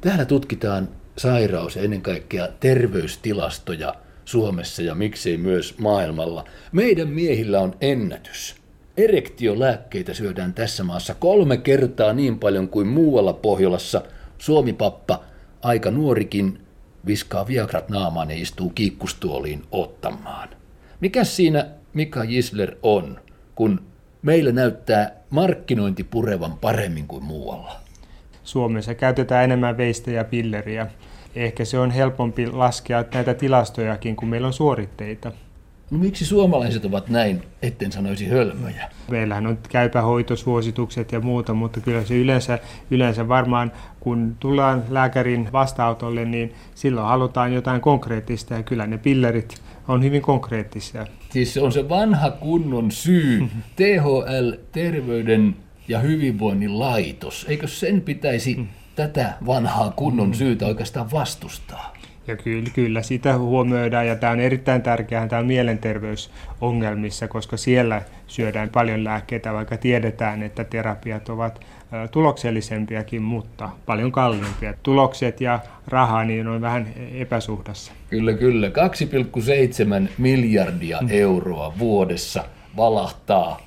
Täällä tutkitaan sairaus ja ennen kaikkea terveystilastoja Suomessa ja miksei myös maailmalla. Meidän miehillä on ennätys. Erektiolääkkeitä syödään tässä maassa kolme kertaa niin paljon kuin muualla Pohjolassa. Suomi-pappa, aika nuorikin, viskaa viagrat naamaan ja istuu kiikkustuoliin ottamaan. Mikä siinä Mika Gisler on, kun meillä näyttää markkinointi purevan paremmin kuin muualla? Suomessa käytetään enemmän veistä ja pilleriä. Ehkä se on helpompi laskea näitä tilastojakin, kun meillä on suoritteita. No miksi suomalaiset ovat näin, etten sanoisi hölmöjä? Meillähän on käypähoitosuositukset ja muuta, mutta kyllä se yleensä, yleensä varmaan, kun tullaan lääkärin vastaanotolle, niin silloin halutaan jotain konkreettista ja kyllä ne pillerit on hyvin konkreettisia. Siis se on se vanha kunnon syy, THL, terveyden ja hyvinvoinnin laitos. Eikö sen pitäisi tätä vanhaa kunnon syytä oikeastaan vastustaa? Ja kyllä, kyllä sitä huomioidaan ja tämä on erittäin tärkeää tämä mielenterveysongelmissa, koska siellä syödään paljon lääkkeitä, vaikka tiedetään, että terapiat ovat tuloksellisempiakin, mutta paljon kalliimpia. Tulokset ja raha niin on vähän epäsuhdassa. Kyllä, kyllä. 2,7 miljardia mm. euroa vuodessa valahtaa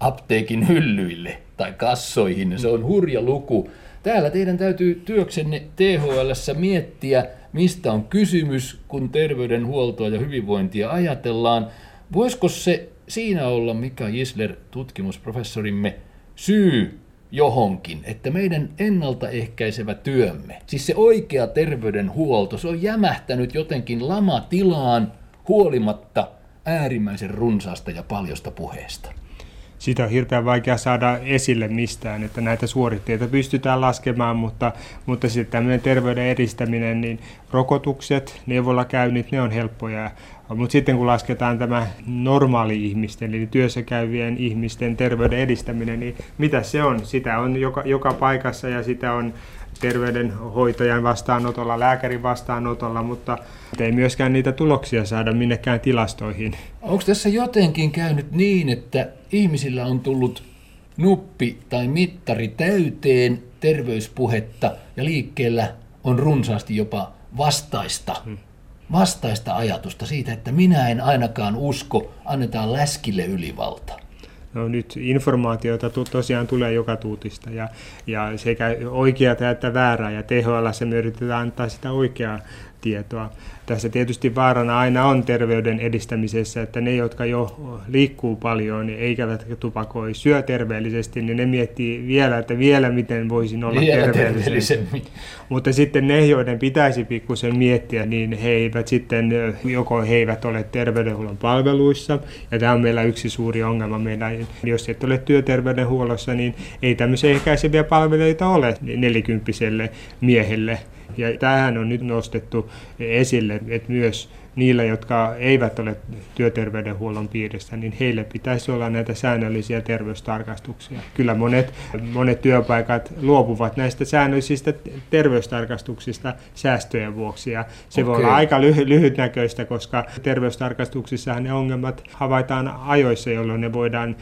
apteekin hyllyille tai kassoihin. Se on hurja luku. Täällä teidän täytyy työksenne THL miettiä, mistä on kysymys, kun terveydenhuoltoa ja hyvinvointia ajatellaan. Voisiko se siinä olla, mikä Gisler, tutkimusprofessorimme, syy johonkin, että meidän ennaltaehkäisevä työmme, siis se oikea terveydenhuolto, se on jämähtänyt jotenkin lamatilaan huolimatta äärimmäisen runsaasta ja paljosta puheesta sitä on hirveän vaikea saada esille mistään, että näitä suoritteita pystytään laskemaan, mutta, mutta sitten tämmöinen terveyden edistäminen, niin rokotukset, neuvolakäynnit, ne on helppoja. Mutta sitten kun lasketaan tämä normaali ihmisten, eli työssä käyvien ihmisten terveyden edistäminen, niin mitä se on? Sitä on joka, joka paikassa ja sitä on terveydenhoitajan vastaanotolla, lääkärin vastaanotolla, mutta ei myöskään niitä tuloksia saada minnekään tilastoihin. Onko tässä jotenkin käynyt niin, että ihmisillä on tullut nuppi tai mittari täyteen terveyspuhetta ja liikkeellä on runsaasti jopa vastaista, hmm. Vastaista ajatusta siitä, että minä en ainakaan usko, annetaan läskille ylivalta. No nyt informaatiota tosiaan tulee joka tuutista ja, ja sekä oikeaa että väärää ja THL se yritetään antaa sitä oikeaa tietoa. Tässä tietysti vaarana aina on terveyden edistämisessä, että ne, jotka jo liikkuu paljon eikä tupakoi, syö terveellisesti, niin ne miettii vielä, että vielä miten voisin olla vielä terveellisemmin. Mutta sitten ne, joiden pitäisi pikkusen miettiä, niin he eivät sitten, joko he eivät ole terveydenhuollon palveluissa, ja tämä on meillä yksi suuri ongelma. Meillä, jos et ole työterveydenhuollossa, niin ei tämmöisiä ehkäiseviä palveluita ole nelikymppiselle miehelle. Ja tähän on nyt nostettu esille, että myös niillä, jotka eivät ole työterveydenhuollon piirissä, niin heille pitäisi olla näitä säännöllisiä terveystarkastuksia. Kyllä monet, monet työpaikat luopuvat näistä säännöllisistä terveystarkastuksista säästöjen vuoksi. Ja se okay. voi olla aika lyhy- lyhytnäköistä, koska terveystarkastuksissa ne ongelmat havaitaan ajoissa, jolloin ne voidaan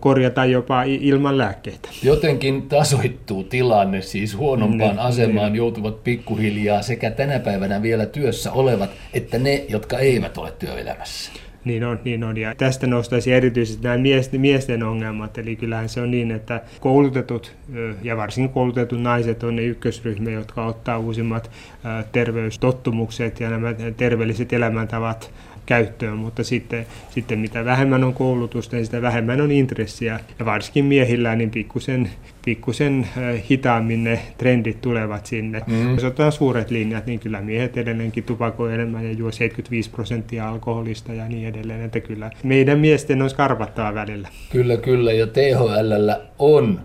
korjata jopa ilman lääkkeitä. Jotenkin tasoittuu tilanne, siis huonompaan ne, asemaan ne. joutuvat pikkuhiljaa sekä tänä päivänä vielä työssä olevat, että ne, jotka eivät ole työelämässä. Niin on, niin on. Ja tästä nostaisi erityisesti nämä miesten, miesten ongelmat. Eli kyllähän se on niin, että koulutetut ja varsinkin koulutetut naiset on ne ykkösryhmä, jotka ottaa uusimmat terveystottumukset ja nämä terveelliset elämäntavat käyttöön, mutta sitten, sitten mitä vähemmän on koulutusta, niin sitä vähemmän on intressiä. Ja varsinkin miehillä, niin pikkusen, pikkusen hitaammin ne trendit tulevat sinne. Mm. Jos otetaan suuret linjat, niin kyllä miehet edelleenkin tupakoi enemmän ja juo 75 prosenttia alkoholista ja niin edelleen. Että kyllä meidän miesten on skarpattava välillä. Kyllä, kyllä. Ja THL on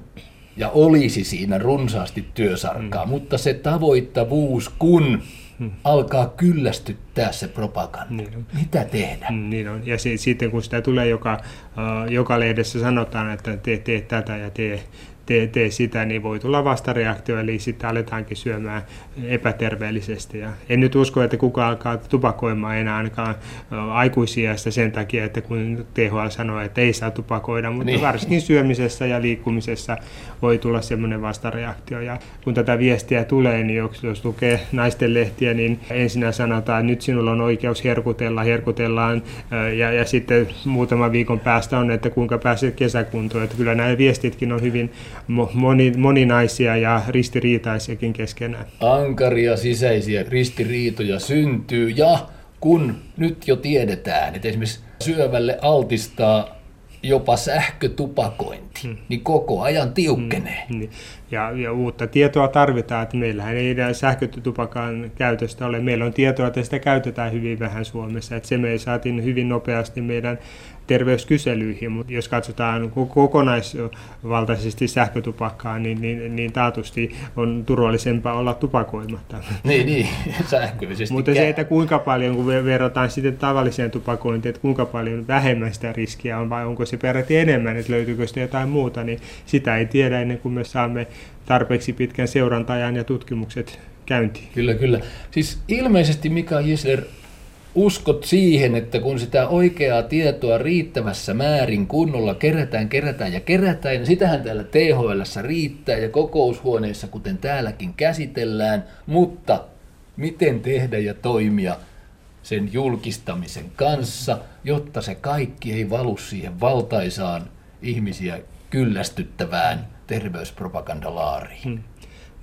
ja olisi siinä runsaasti työsarkaa, mm. mutta se tavoittavuus, kun hmm. alkaa kyllästyttää se propaganda. Niin on. Mitä tehdä? Niin on. Ja se, sitten kun sitä tulee joka, uh, joka lehdessä sanotaan, että tee, tee tätä ja tee, tee, tee sitä, niin voi tulla vastareaktio, eli sitten aletaankin syömään epäterveellisesti. Ja en nyt usko, että kukaan alkaa tupakoimaan enää ainakaan aikuisiasta sen takia, että kun THL sanoo, että ei saa tupakoida, mutta niin. varsinkin syömisessä ja liikkumisessa voi tulla semmoinen vastareaktio. Ja kun tätä viestiä tulee, niin jos, jos lukee naisten lehtiä, niin ensinnä sanotaan, että nyt sinulla on oikeus herkutella, herkutellaan, ja, ja sitten muutaman viikon päästä on, että kuinka pääset kesäkuntoon. Että kyllä nämä viestitkin on hyvin moni, moninaisia ja ristiriitaisiakin keskenään. Ankaria sisäisiä ristiriitoja syntyy ja kun nyt jo tiedetään, että esimerkiksi syövälle altistaa jopa sähkötupakointi, hmm. niin koko ajan tiukkenee. Hmm. Niin. Ja, ja uutta tietoa tarvitaan, että meillähän ei sähkötupakan käytöstä ole. Meillä on tietoa, että sitä käytetään hyvin vähän Suomessa. Että se me saatiin hyvin nopeasti meidän terveyskyselyihin, mutta jos katsotaan kokonaisvaltaisesti sähkötupakkaa, niin, niin, niin taatusti on turvallisempaa olla tupakoimatta. Niin, niin sähköisesti. mutta se, että kuinka paljon, kun verrataan sitten tavalliseen tupakointiin, että kuinka paljon vähemmän sitä riskiä on vai onko se peräti enemmän, että löytyykö sitä jotain muuta, niin sitä ei tiedä ennen kuin me saamme tarpeeksi pitkän seurantajan ja tutkimukset käyntiin. Kyllä, kyllä. Siis ilmeisesti Mika Gisler uskot siihen, että kun sitä oikeaa tietoa riittävässä määrin kunnolla kerätään, kerätään ja kerätään, niin sitähän täällä THL riittää ja kokoushuoneissa, kuten täälläkin käsitellään, mutta miten tehdä ja toimia sen julkistamisen kanssa, jotta se kaikki ei valu siihen valtaisaan ihmisiä kyllästyttävään terveyspropagandalaariin.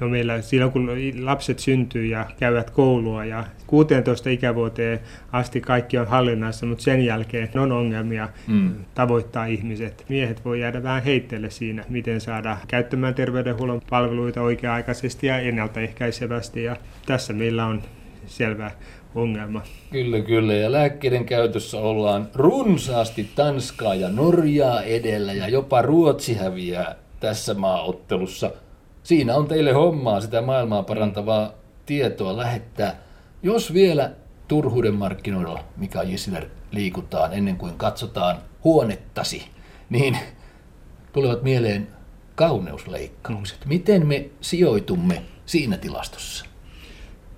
No meillä silloin kun lapset syntyy ja käyvät koulua ja 16 ikävuoteen asti kaikki on hallinnassa, mutta sen jälkeen on ongelmia mm. tavoittaa ihmiset. Miehet voi jäädä vähän heitteelle siinä, miten saada käyttämään terveydenhuollon palveluita oikea-aikaisesti ja ennaltaehkäisevästi ja tässä meillä on selvä ongelma. Kyllä, kyllä. Ja lääkkeiden käytössä ollaan runsaasti Tanskaa ja Norjaa edellä ja jopa Ruotsi häviää tässä maaottelussa – Siinä on teille hommaa sitä maailmaa parantavaa tietoa lähettää. Jos vielä turhuuden markkinoilla, Mika Gisler, liikutaan ennen kuin katsotaan huonettasi, niin tulevat mieleen kauneusleikkaukset. Miten me sijoitumme siinä tilastossa?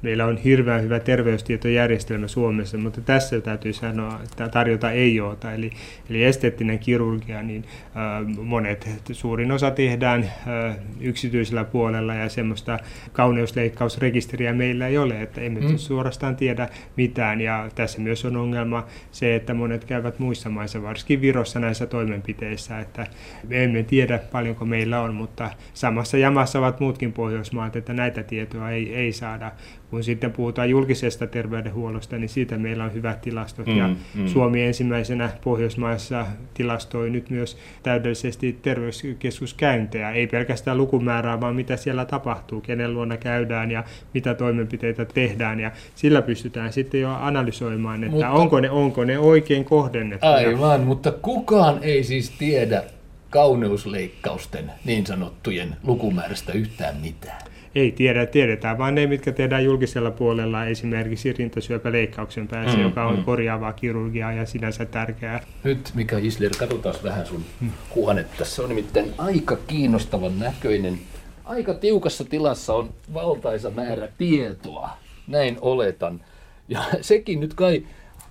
Meillä on hirveän hyvä terveystietojärjestelmä Suomessa, mutta tässä täytyy sanoa, että tarjota ei ole. Eli, eli esteettinen kirurgia, niin äh, monet, suurin osa tehdään äh, yksityisellä puolella ja semmoista kauneusleikkausrekisteriä meillä ei ole, että emme mm. suorastaan tiedä mitään. Ja tässä myös on ongelma se, että monet käyvät muissa maissa, varsinkin Virossa näissä toimenpiteissä, että emme tiedä paljonko meillä on, mutta samassa jamassa ovat muutkin Pohjoismaat, että näitä tietoja ei, ei saada kun sitten puhutaan julkisesta terveydenhuollosta, niin siitä meillä on hyvät tilastot. Mm, ja mm. Suomi ensimmäisenä Pohjoismaissa tilastoi nyt myös täydellisesti terveyskeskuskäyntejä. Ei pelkästään lukumäärää, vaan mitä siellä tapahtuu, kenen luona käydään ja mitä toimenpiteitä tehdään. Ja sillä pystytään sitten jo analysoimaan, että mutta, onko, ne, onko ne oikein kohdennettu. Aivan, mutta kukaan ei siis tiedä kauneusleikkausten niin sanottujen lukumäärästä yhtään mitään ei tiedä, tiedetään vaan ne, mitkä tehdään julkisella puolella, esimerkiksi rintasyöpäleikkauksen päässä, mm, joka on mm. korjaavaa kirurgiaa ja sinänsä tärkeää. Nyt Mika Isler, katsotaan vähän sun mm. huonetta. Se on nimittäin aika kiinnostavan näköinen. Aika tiukassa tilassa on valtaisa määrä tietoa, näin oletan. Ja sekin nyt kai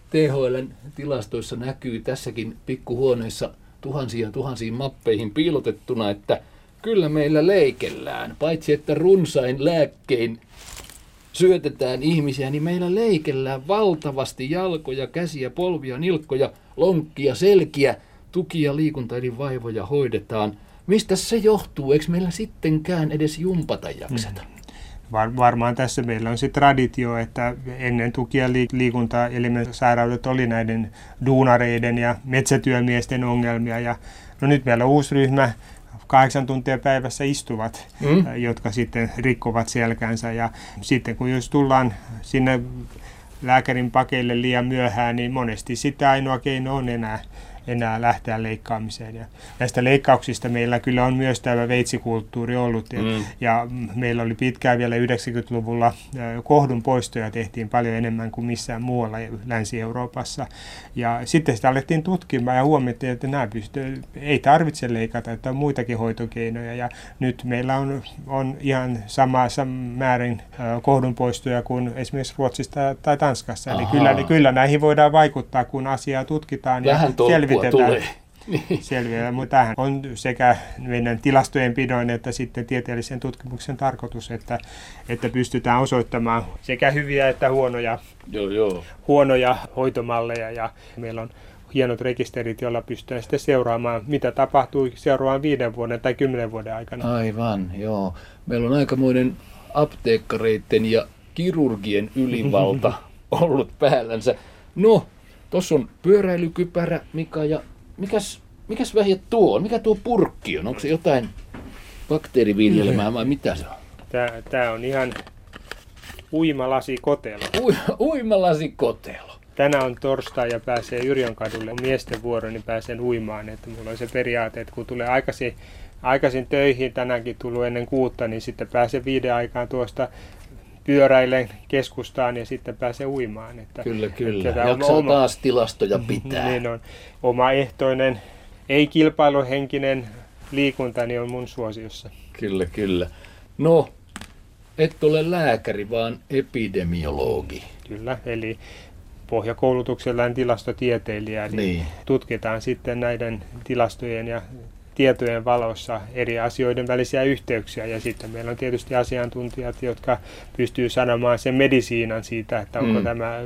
THLn tilastoissa näkyy tässäkin pikkuhuoneessa tuhansia tuhansiin mappeihin piilotettuna, että kyllä meillä leikellään. Paitsi että runsain lääkkein syötetään ihmisiä, niin meillä leikellään valtavasti jalkoja, käsiä, polvia, nilkkoja, lonkkia, selkiä, tukia, liikunta eli vaivoja hoidetaan. Mistä se johtuu? Eikö meillä sittenkään edes jumpata jakseta? Mm. Var, varmaan tässä meillä on se traditio, että ennen tukia liikunta elimen sairaudet oli näiden duunareiden ja metsätyömiesten ongelmia. Ja, no nyt meillä on uusi ryhmä, kahdeksan tuntia päivässä istuvat, mm. jotka sitten rikkovat selkänsä. Ja sitten kun jos tullaan sinne lääkärin pakeille liian myöhään, niin monesti sitä ainoa keino on enää enää lähteä leikkaamiseen. Ja näistä leikkauksista meillä kyllä on myös tämä veitsikulttuuri ollut. Ja, mm. ja meillä oli pitkään vielä 90-luvulla kohdun poistoja tehtiin paljon enemmän kuin missään muualla Länsi-Euroopassa. Ja sitten sitä alettiin tutkimaan ja huomattiin, että nämä pystyy, ei tarvitse leikata, että on muitakin hoitokeinoja. Ja nyt meillä on, on ihan sama määrin kohdun poistoja kuin esimerkiksi Ruotsista tai Tanskassa. Eli kyllä, kyllä näihin voidaan vaikuttaa, kun asiaa tutkitaan Vähän ja selvitetään. Tulee. selviää, mutta tähän on sekä meidän tilastojen pidon että sitten tieteellisen tutkimuksen tarkoitus, että, että pystytään osoittamaan sekä hyviä että huonoja, joo, joo. huonoja hoitomalleja ja meillä on hienot rekisterit, joilla pystytään sitten seuraamaan, mitä tapahtuu seuraavan viiden vuoden tai kymmenen vuoden aikana. Aivan, joo. Meillä on aikamoinen apteekkareiden ja kirurgien ylivalta ollut päällänsä. No, tuossa on pyöräilykypärä, Mika, ja mikäs, mikäs vähjä tuo on? Mikä tuo purkki on? Onko se jotain bakteeriviljelmää vai mitä se on? Tää, tää on ihan uimalasikotelo. U, uimalasikotelo. Tänään on torstai ja pääsee Yrjön kadulle miesten vuoro, niin pääsen uimaan. Että mulla on se periaate, että kun tulee aikaisin, aikaisin töihin, tänäänkin tullut ennen kuutta, niin sitten pääsee viiden aikaan tuosta pyöräilen keskustaan ja sitten pääsee uimaan. Että, kyllä, kyllä. Että Jaksaa oma, taas tilastoja pitää. Niin on. Omaehtoinen, ei kilpailuhenkinen liikunta niin on mun suosiossa. Kyllä, kyllä. No, et ole lääkäri, vaan epidemiologi. Kyllä, eli pohjakoulutuksellaan tilastotieteilijä, niin, niin tutkitaan sitten näiden tilastojen ja tietojen valossa eri asioiden välisiä yhteyksiä. Ja sitten meillä on tietysti asiantuntijat, jotka pystyy sanomaan sen medisiinan siitä, että onko mm. tämä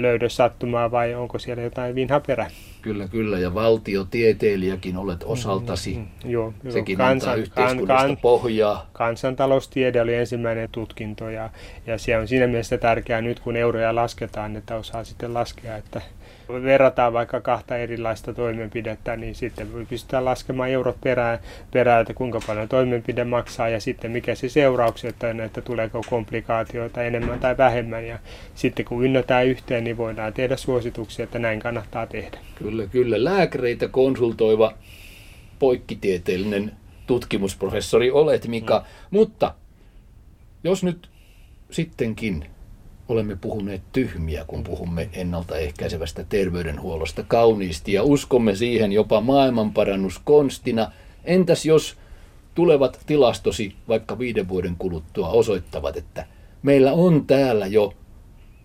löydös sattumaa vai onko siellä jotain vinhaperä. Kyllä, kyllä. Ja valtiotieteilijäkin olet osaltasi. Mm, mm, joo, Sekin joo. Kansan, antaa yhteiskunnasta kan, pohjaa. Kansantaloustiede oli ensimmäinen tutkinto ja, ja se on siinä mielessä tärkeää nyt, kun euroja lasketaan, että osaa sitten laskea, että verrataan vaikka kahta erilaista toimenpidettä, niin sitten pystytään laskemaan eurot perään, perään, että kuinka paljon toimenpide maksaa ja sitten mikä se seuraukset on, että tuleeko komplikaatioita enemmän tai vähemmän. Ja sitten kun ynnätään yhteen, niin voidaan tehdä suosituksia, että näin kannattaa tehdä. Kyllä, kyllä. Lääkäreitä konsultoiva poikkitieteellinen tutkimusprofessori olet, Mika. Mm. Mutta jos nyt sittenkin olemme puhuneet tyhmiä, kun puhumme ennaltaehkäisevästä terveydenhuollosta kauniisti ja uskomme siihen jopa maailmanparannuskonstina. Entäs jos tulevat tilastosi vaikka viiden vuoden kuluttua osoittavat, että meillä on täällä jo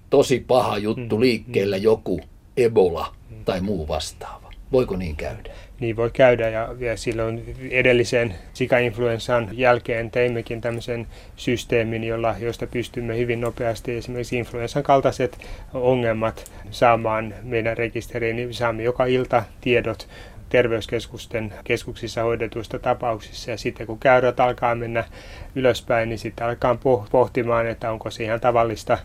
tosi paha juttu mm, liikkeellä mm. joku Ebola tai muu vastaava. Voiko niin käydä? niin voi käydä. Ja, ja silloin edellisen sikainfluenssan jälkeen teimmekin tämmöisen systeemin, jolla, josta pystymme hyvin nopeasti esimerkiksi influenssan kaltaiset ongelmat saamaan meidän rekisteriin, niin saamme joka ilta tiedot terveyskeskusten keskuksissa hoidetuista tapauksissa. Ja sitten kun käyrät alkaa mennä ylöspäin, niin sitten alkaa pohtimaan, että onko se ihan tavallista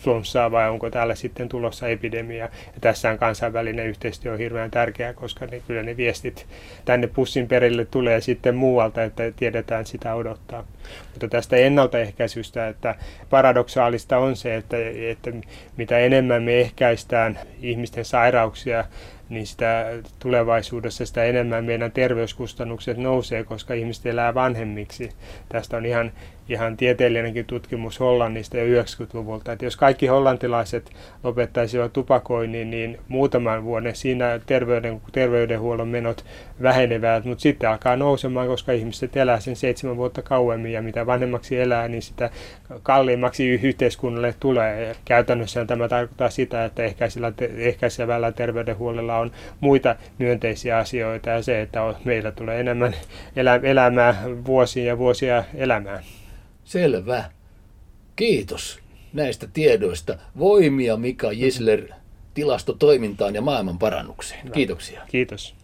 flunssaa vai onko täällä sitten tulossa epidemia. Ja tässä on kansainvälinen yhteistyö on hirveän tärkeää, koska ne, kyllä ne viestit tänne pussin perille tulee sitten muualta, että tiedetään sitä odottaa. Mutta tästä ennaltaehkäisystä, että paradoksaalista on se, että, että mitä enemmän me ehkäistään ihmisten sairauksia, niin sitä tulevaisuudessa sitä enemmän meidän terveyskustannukset nousee, koska ihmiset elää vanhemmiksi. Tästä on ihan ihan tieteellinenkin tutkimus Hollannista jo 90-luvulta, että jos kaikki hollantilaiset lopettaisivat tupakoinnin, niin muutaman vuoden siinä terveyden, terveydenhuollon menot vähenevät, mutta sitten alkaa nousemaan, koska ihmiset elää sen seitsemän vuotta kauemmin ja mitä vanhemmaksi elää, niin sitä kalliimmaksi yhteiskunnalle tulee. Käytännössä tämä tarkoittaa sitä, että ehkäisevällä terveydenhuollolla on muita myönteisiä asioita ja se, että meillä tulee enemmän elämää vuosia ja vuosia elämään. Selvä. Kiitos näistä tiedoista. Voimia Mika Gisler tilastotoimintaan ja maailman parannukseen. Kiitoksia. Kiitos.